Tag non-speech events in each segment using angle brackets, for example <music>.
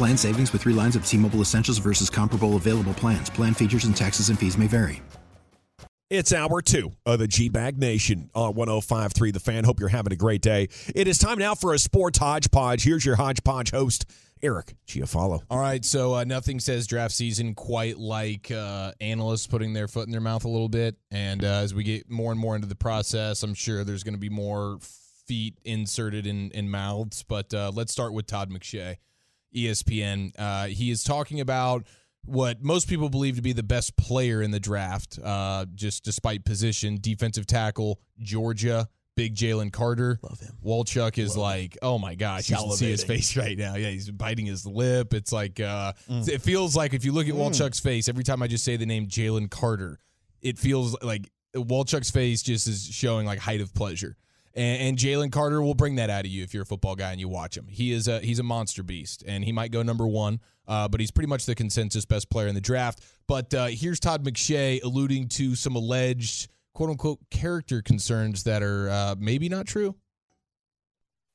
Plan savings with three lines of T Mobile Essentials versus comparable available plans. Plan features and taxes and fees may vary. It's hour two of the G Bag Nation on 1053 The Fan. Hope you're having a great day. It is time now for a sports hodgepodge. Here's your hodgepodge host, Eric Giafalo. All right, so uh, nothing says draft season quite like uh, analysts putting their foot in their mouth a little bit. And uh, as we get more and more into the process, I'm sure there's going to be more feet inserted in, in mouths. But uh, let's start with Todd McShay. ESPN. Uh, he is talking about what most people believe to be the best player in the draft, uh, just despite position, defensive tackle, Georgia. Big Jalen Carter. Love him. Walchuk is Love like, oh my gosh, you should see his face <laughs> right now. Yeah, he's biting his lip. It's like, uh, it feels like if you look at Walchuk's face, every time I just say the name Jalen Carter, it feels like Walchuk's face just is showing like height of pleasure. And, and Jalen Carter will bring that out of you if you're a football guy and you watch him. He is a he's a monster beast, and he might go number one, uh, but he's pretty much the consensus best player in the draft. But uh, here's Todd McShay alluding to some alleged quote unquote character concerns that are uh, maybe not true.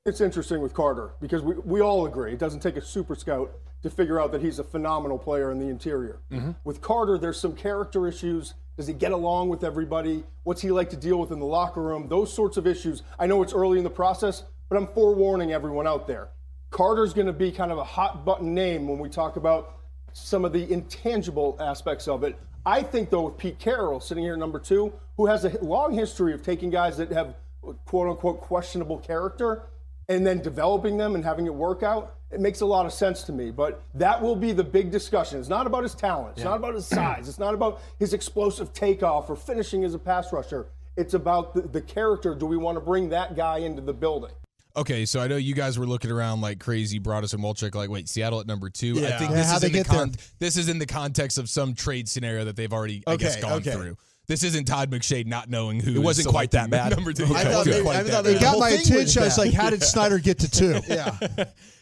It's interesting with Carter because we, we all agree it doesn't take a super scout to figure out that he's a phenomenal player in the interior. With Carter, there's some character issues. Does he get along with everybody? What's he like to deal with in the locker room? Those sorts of issues. I know it's early in the process, but I'm forewarning everyone out there. Carter's going to be kind of a hot button name when we talk about some of the intangible aspects of it. I think, though, with Pete Carroll sitting here at number two, who has a long history of taking guys that have quote unquote questionable character and then developing them and having it work out, it makes a lot of sense to me. But that will be the big discussion. It's not about his talent, it's not about his size, it's not about his explosive takeoff or finishing as a pass rusher. It's about the, the character. Do we want to bring that guy into the building? Okay, so I know you guys were looking around like crazy, Broaddus and Walchuk, like, wait, Seattle at number two. I think Yeah, this is in the con- this is in the context of some trade scenario that they've already, I guess, gone okay. through. This isn't Todd McShay not knowing who. It wasn't quite that bad. Number two. Okay, I thought, good. maybe, Quite I thought bad. it got my thing attention. I was like, how did <laughs> Snyder get to two? yeah.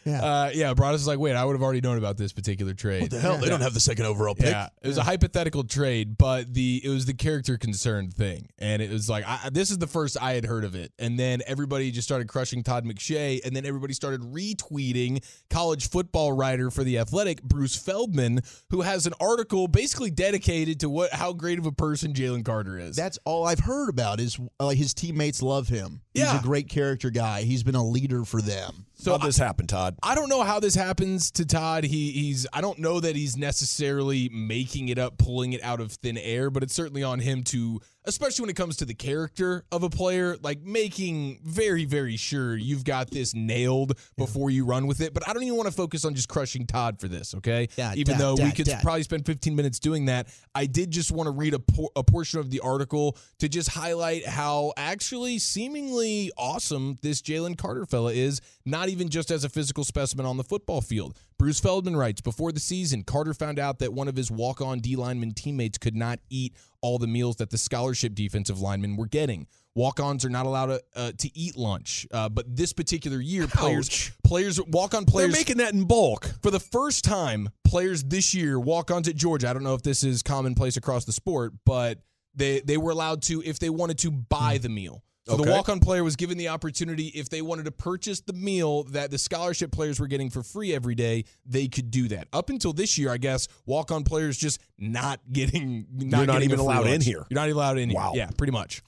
Yeah. Uh, yeah, Broaddus is like, wait, I would have already known about this particular trade. What the hell? They don't have the second overall pick. Yeah, it was a hypothetical trade, but the it was the character concerned thing, and it was like I, this is the first I had heard of it, and then everybody just started crushing Todd McShay, and then everybody started retweeting college football writer for the Athletic, Bruce Feldman, who has an article basically dedicated to what how great of a person Jalen Carter is. That's all I've heard about is like his teammates love him. He's Yeah. a great character guy. He's been a leader for them. so How'd this happened, Todd? I don't know how this happens to Todd. He he's I don't know that he's necessarily making it up, pulling it out of thin air, but it's certainly on him to especially when it comes to the character of a player, like making very, very sure you've got this nailed before you run with it. But I don't even want to focus on just crushing Todd for this, okay? Dad, even Dad, though we could Dad. probably spend 15 minutes doing that, I did just want to read a, por- a portion of the article to just highlight how actually seemingly awesome this Jalen Carter fella is, not even just as a physical specimen on the football field. Bruce Feldman writes Before the season, Carter found out that one of his walk on D lineman teammates could not eat all the meals that the scholarship defensive linemen were getting. Walk ons are not allowed to, uh, to eat lunch, uh, but this particular year, players players walk on players They're making that in bulk. for the first time, players this year walk onto Georgia. I don't know if this is commonplace across the sport, but they they were allowed to if they wanted to buy the meal. So the walk-on player was given the opportunity if they wanted to purchase the meal that the scholarship players were getting for free every day, they could do that. Up until this year, I guess walk-on players just not getting not You're not getting even allowed in here. You're not allowed in Wow. here. Yeah, pretty much.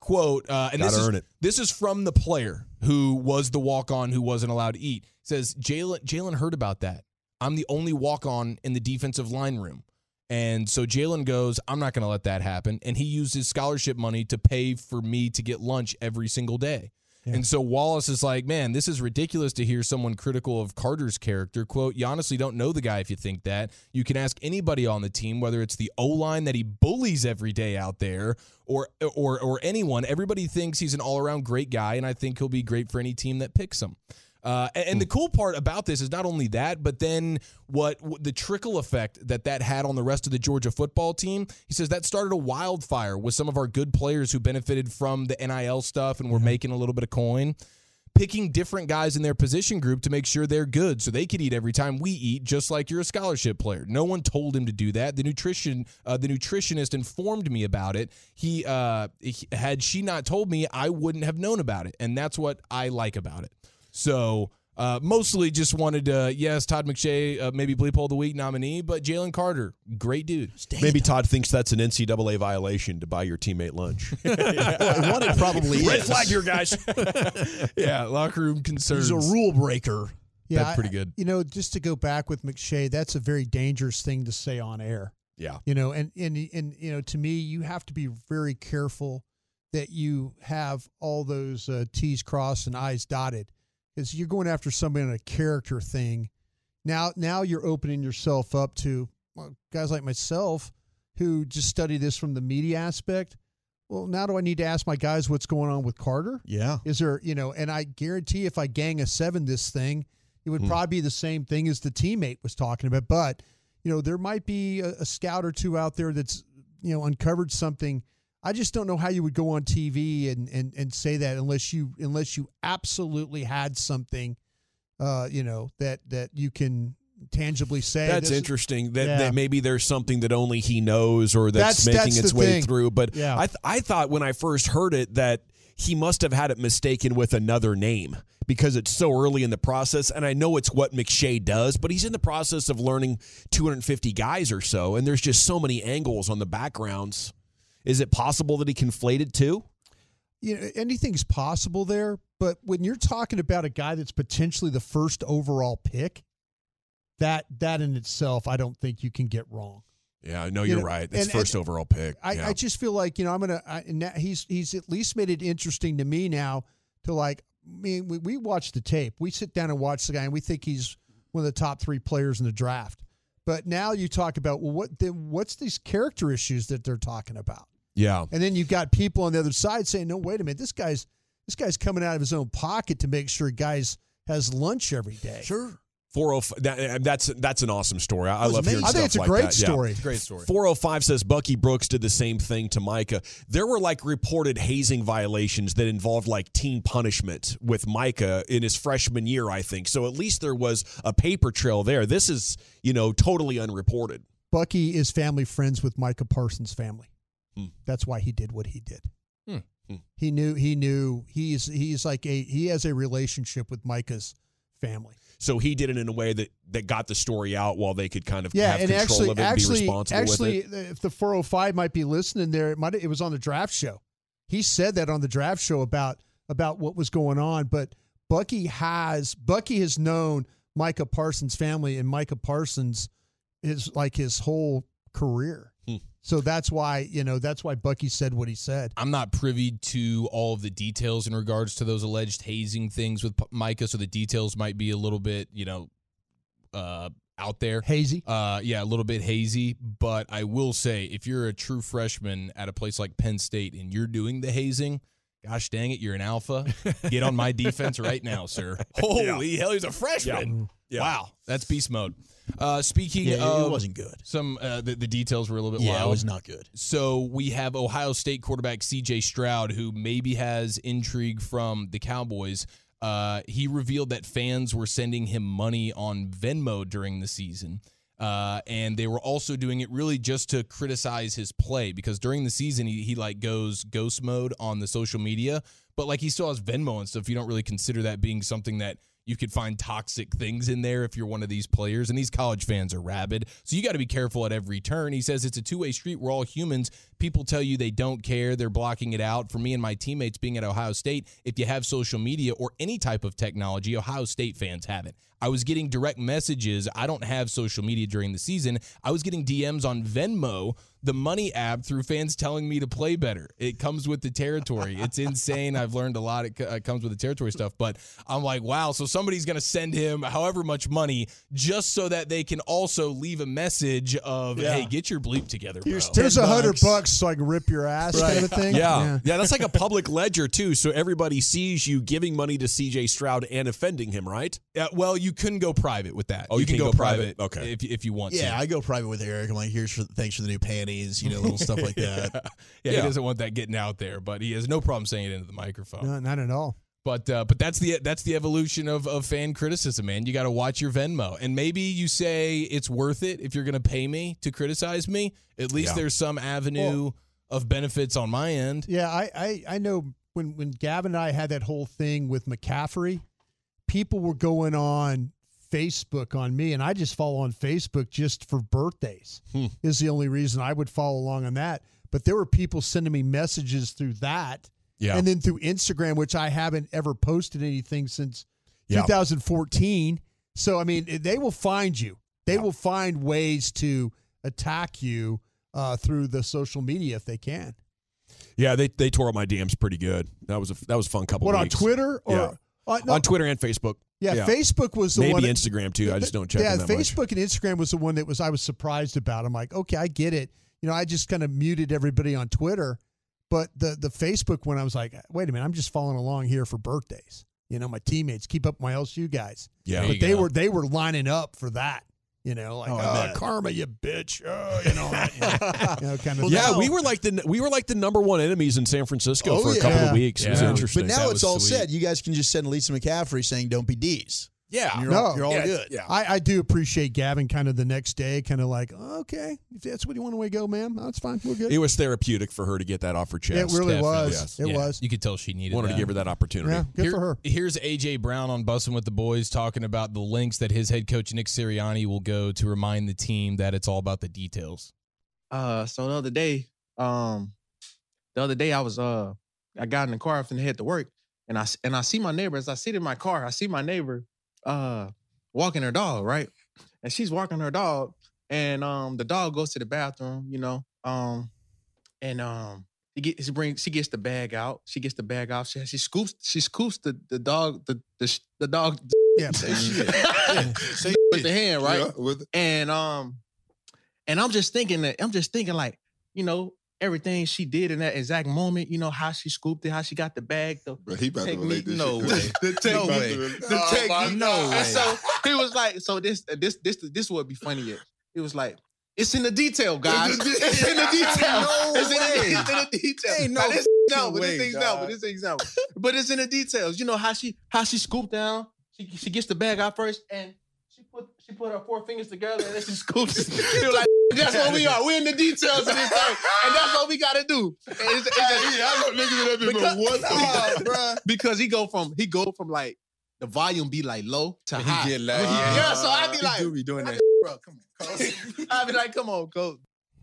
quote, uh, and Gotta this is, it. this is from the player who was the walk on who wasn't allowed to eat. Says Jalen Jalen heard about that. I'm the only walk on in the defensive line room. And so Jalen goes, I'm not going to let that happen. And he used his scholarship money to pay for me to get lunch every single day. And so Wallace is like, man, this is ridiculous to hear someone critical of Carter's character. Quote, you honestly don't know the guy if you think that. You can ask anybody on the team, whether it's the O line that he bullies every day out there or or or anyone. Everybody thinks he's an all around great guy, and I think he'll be great for any team that picks him. Uh, and, and the cool part about this is not only that, but then what, what the trickle effect that that had on the rest of the Georgia football team. He says that started a wildfire with some of our good players who benefited from the NIL stuff and were making a little bit of coin. Picking different guys in their position group to make sure they're good so they could eat every time we eat, just like you're a scholarship player. No one told him to do that. The nutrition, uh, the nutritionist informed me about it. He, uh, he had she not told me, I wouldn't have known about it, and that's what I like about it. So uh, mostly just wanted to, yes, Todd McShay, uh, maybe Bleep Hole of the Week nominee, but Jalen Carter, great dude. Maybe Todd thinks that's an NCAA violation to buy your teammate lunch. <laughs> Well, one, it probably Red is. flag here, guys. <laughs> Yeah, locker room concerns. He's a rule breaker. Yeah, That's pretty I- good. You know, just to go back with McShay, that's a very dangerous thing to say on air. yeah. You know, and and and you know, to me, you have to be very careful that you have all those uh, T's crossed and I's dotted, because you're going after somebody on a character thing. Now, now you're opening yourself up to well, guys like myself who just study this from the media aspect. Well, now do I need to ask my guys what's going on with Carter? Yeah. Is there, you know, and I guarantee if I gang a seven this thing, it would hmm. probably be the same thing as the teammate was talking about. But, you know, there might be a, a scout or two out there that's, you know, uncovered something. I just don't know how you would go on TV and, and, and say that unless you unless you absolutely had something, uh, you know, that that you can tangibly say. That's interesting. That, Yeah. that maybe there's something that only he knows or that's, That's- making that's its way thing. through. But Yeah. I th- I thought when I first heard it that he must have had it mistaken with another name because it's so early in the process. And I know it's what McShay does, but he's in the process of learning 250 guys or so, and there's just so many angles on the backgrounds. Is it possible that he conflated too? you know anything's possible there but when you're talking about a guy that's potentially the first overall pick that that in itself i don't think you can get wrong Yeah, I know You you're know, right. It's and- first and overall pick. i, yeah. I just feel like you know i'm gonna I, and he's he's at least made it interesting to me now to like I mean, we, we watch the tape we sit down and watch the guy and we think he's one of the top three players in the draft but now you talk about well what then what's these character issues that they're talking about yeah. And then you've got people on the other side saying, "No, wait a minute. This guy's this guy's coming out of his own pocket to make sure guys has lunch every day." Sure. 405 that, uh, that's that's an awesome story. I, I was love hearing amazing. I think it's a like great that. Yeah. story. Great story. 405 says Bucky Brooks did the same thing to Micah. There were like reported hazing violations that involved like team punishment with Micah in his freshman year, I think. So at least there was a paper trail there. This is, you know, totally unreported. Bucky is family friends with Micah Parsons' family. Hmm. That's why he did what he did. Hmm. Hmm. He knew. He knew. He's he's like a he has a relationship with Micah's family. So he did it in a way that that got the story out while they could kind of Yeah, have and control actually, of it and actually, be responsible actually, with it. if the 405 might be listening there, it might it was on the draft show. He said that on the draft show about about what was going on. But Bucky has Bucky has known Micah Parsons' family and Micah Parsons is like his whole career. So that's why you know that's why Bucky said what he said. I'm not privy to all of the details in regards to those alleged hazing things with P- Micah, so the details might be a little bit, you know, uh, out there. Hazy. Uh, yeah, a little bit hazy, but I will say if you're a true freshman at a place like Penn State and you're doing the hazing, gosh dang it, you're an alpha. <laughs> Get on my defense right now, sir. Holy hell, he's a freshman. Yeah. Wow, that's beast mode. Uh, speaking Yeah, of it wasn't good. some, uh, the, the details were a little bit Yeah, wild. it was not good. So we have Ohio State quarterback C.J. Stroud, who maybe has intrigue from the Cowboys. Uh, he revealed that fans were sending him money on Venmo during the season. Uh, and they were also doing it really just to criticize his play because during the season he, he like goes ghost mode on the social media, but like he still has Venmo and stuff. You don't really consider that being something that You could find toxic things in there if you're one of these players, and these college fans are rabid. So you got to be careful at every turn. He says it's a two way street. We're all humans. People tell you they don't care, they're blocking it out. For me and my teammates being at Ohio State, if you have social media or any type of technology, Ohio State fans have it. I was getting direct messages. I don't have social media during the season. I was getting DMs on Venmo, the money app, through fans telling me to play better. It comes with the territory. It's insane. I've learned a lot. It co- it comes with the territory stuff. But I'm like, wow. So somebody's going to send him however much money just so that they can also leave a message of, hey, get your bleep together, bro. Here's Here's a hundred bucks. bucks so I can rip your ass, kind of thing. Yeah. yeah. that's like a public ledger too. So everybody sees you giving money to CJ Stroud and offending him, right? Yeah, well, you couldn't go private with that. Oh, you can can go, go private, private? Okay. if if you want Yeah, to. I go private with Eric. I'm like, here's for thanks for the new panties, you know, little stuff like <laughs> that. yeah, Yeah. he doesn't want that getting out there, but he has no problem saying it into the microphone. No, not at all. But uh, but that's the that's the evolution of, of fan criticism, man. You got to watch your Venmo, and maybe you say it's worth it if you're going to pay me to criticize me. At least Yeah. there's some avenue of benefits on my end. Yeah, I, I, I know when, when Gavin and I had that whole thing with McCaffrey, people were going on Facebook on me, and I just follow on Facebook just for birthdays. Is the only reason I would follow along on that. But there were people sending me messages through that, Yeah. and then through Instagram, which I haven't ever posted anything since Yeah. 2014. So I mean, they will find you. They will find ways to attack you uh, through the social media if they can. Yeah, they, they tore up my DMs pretty good. That was a that was a fun couple. What on. Twitter or Yeah. uh, no, on Twitter and Facebook. Yeah, Facebook was the maybe one. Maybe Instagram too. I just don't check Yeah, them that much. Facebook and Instagram was the one that was I was surprised about. I'm like, okay, I get it. You know, I just kind of muted everybody on Twitter, but the the Facebook one, I was like, wait a minute, I'm just following along here for birthdays. You know, my teammates keep up my LSU guys. Yeah. But they go. were they were lining up for that. You know, like Oh, I oh, karma, you bitch. Oh, you know, you know, <laughs> you know, kind of. yeah, now- we <laughs> were like the we were like the number one enemies in San Francisco Oh, for a yeah. couple of Yeah. weeks. It was interesting. But now That it's all sweet. said. You guys can just send Lisa McCaffrey saying, "Don't be D's." Yeah, you're No. all, you're all Yeah, good. yeah. I, I do appreciate Gavin kind of the next day, kind of like, okay, if that's what you want to go, ma'am, that's fine. We're good. it was therapeutic for her to get that off her chest. It really Definitely. was. Yes. It Yeah, was. You could tell she needed Wanted that. to give her that opportunity. Yeah, good Here- for her. Here's AJ Brown on Bussing with the Boys talking about the links that his head coach Nick Sirianni will go to remind the team that it's all about the details. Uh, so the other day, um, the other day I was uh, I got in the car and head to work, and I s- and I see my neighbor as I sit in my car. I see my neighbor, uh, walking her dog, right, and she's walking her dog, and um, the dog goes to the bathroom, you know, um, and um, she get she brings she gets the bag out. She gets the bag out. She she scoops she scoops the the dog the the the dog <laughs> Yeah. <laughs> <laughs> say shit with the hand, right? With and um and i'm just thinking that i'm just thinking like you know everything she did in that exact moment you know how she scooped it how she got the bag the Bro, he about to relate this no shit. way <laughs> The no way The the Oh, my technique no God. way so he was like so this uh, this this this would be funny yet it was like it's in the detail, guys. <laughs> It's in the- It's in the detail. No it's, in the, it's in the detail. Ain't Now, no this no, but way, this example, dog. this example. <laughs> But it's in the details. You know how she how she scooped down. She she gets the bag out first, and she put she put her four fingers together, and then she scoops. You're like, that's what we are. We're in the details of this thing, and that's what we got to do. And It's, it's Hey, yeah, I know niggas in that because, what the- bruh, because he go from he go from like the volume be like low to He high. get loud. Yeah, Yeah. so I be like, do be doing that. bro, come on, coach. <laughs> I be like, come on, coach.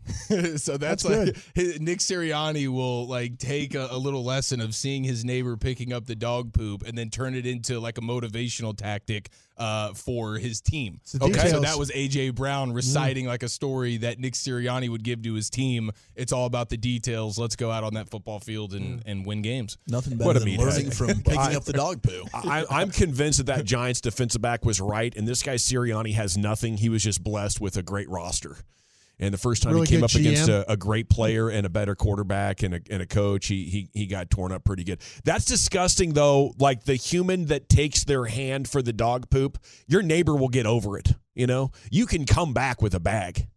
<laughs> so that's, That's like his, Nick Sirianni will like take a, a little lesson of seeing his neighbor picking up the dog poop and then turn it into like a motivational tactic uh, for his team. the Okay, so that was AJ Brown reciting like a story that Nick Sirianni would give to his team. It's all about the details. Let's go out on that football field and, and win games. Nothing What better a than meathead. learning from <laughs> picking I- up the dog poo. I, I'm convinced that that Giants defensive back was right, and this guy Sirianni has nothing. He was just blessed with a great roster. And the first time Really he came up against a, a great player and a better quarterback and a, and a coach, he, he he got torn up pretty good. That's disgusting, though. Like the human that takes their hand for the dog poop, your neighbor will get over it. You know, you can come back with a bag.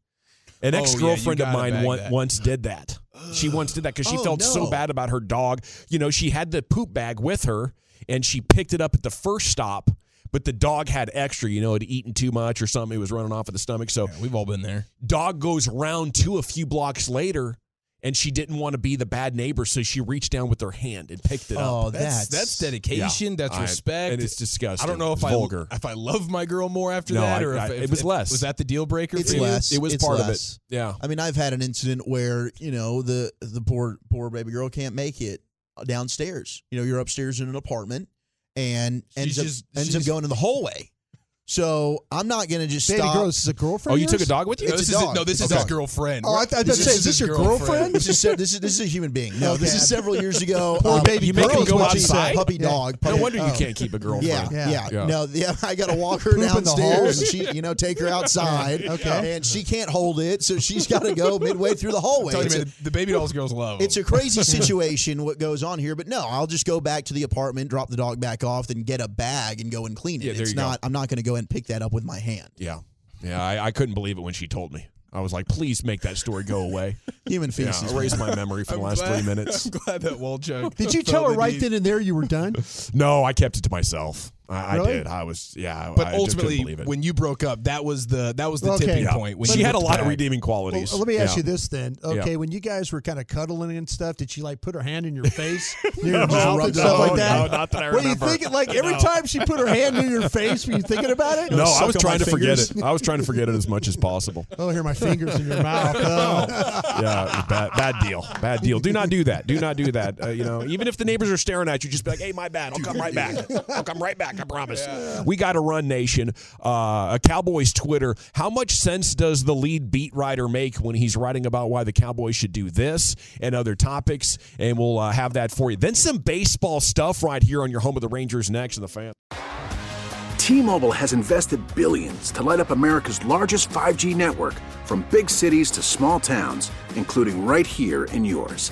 An Oh, ex girlfriend of gotta mine one, once did that. She once did that because she Oh, felt so bad about her dog. You know, she had the poop bag with her and she picked it up at the first stop, but the dog had extra. You know, had eaten too much or something. It was running off of the stomach. So We've all been there. dog goes round two a few blocks later and she didn't want to be the bad neighbor, so she reached down with her hand and picked it Oh, up. That's that's that's dedication. Yeah. That's I- respect, and it's disgusting. I don't know if It's I vulgar. if I love my girl more after No, that, I- or if, I- if- it was if- less. Was that the deal breaker It's for you? less. It was It's part of it. Yeah. I mean, I've had an incident where you know the the poor poor baby girl can't make it downstairs. You know, you're upstairs in an apartment and ends She's up just- ends up going in the hallway. So I'm not going to just Baby stop. girl, this is a girlfriend. Oh, you of took a dog with you? No, It's this a is dog. no, this is Okay. his girlfriend. Oh, I thought- I thought This you said, is is this your girlfriend? This is this is this is a human being. No, this is several years ago. <laughs> Poor Um, baby you make girl him is go what she outside? puppy Yeah. dog. No Puppy, wonder you Oh. can't keep a girlfriend. Yeah, Yeah. yeah, Yeah. No, yeah, <laughs> I got to walk her Poop the downstairs halls? and she, you know, take her <laughs> outside. Okay. And she can't hold it, so she's got to go midway through the hallway. Tell you, It's a- the baby dolls girls love. it's a crazy situation what goes on here, but no, I'll just go back to the apartment, drop the dog back off, then get a bag and go and clean it. It's not. I'm not going to go and pick that up with my hand. Yeah. Yeah, I, I couldn't believe it when she told me. I was like, please make that story go away. <laughs> Human Yeah, feces. erase my memory for the last glad- <laughs> three minutes. I'm glad that Walchuk. Did you tell her right need- then and there you were done? <laughs> No, I kept it to myself. I, Really? I did. I was, yeah. But I just ultimately, believe it. when you broke up, that was the that was the Okay. tipping Yeah. point. When she had a looked lot of back. redeeming Well, qualities. let me ask Yeah. you this then. Okay, when you guys were kind of cuddling and stuff, did she like put her hand in your face, <laughs> near your mouth, rubbed and it stuff on. like that? No, not that I remember. Were you thinking like <laughs> every time she put her hand in your face, were you thinking about it? No, I was trying my to forget it. I was trying to forget it as much as possible. <laughs> Oh, here my fingers in your mouth. Oh. Yeah, bad, bad deal. Bad deal. Do not do that. Do not do that. Uh, you know, even if the neighbors are staring at you, just be like, "Hey, my bad. I'll come right back. I'll come right back. I promise." We got to run, nation. Uh, a Cowboys Twitter. How much sense does the lead beat writer make when he's writing about why the Cowboys should do this and other topics? And we'll uh, have that for you. Then some baseball stuff right here on your home of the Rangers next and the fan. T-Mobile has invested billions to light up America's largest 5G network from big cities to small towns, including right here in yours.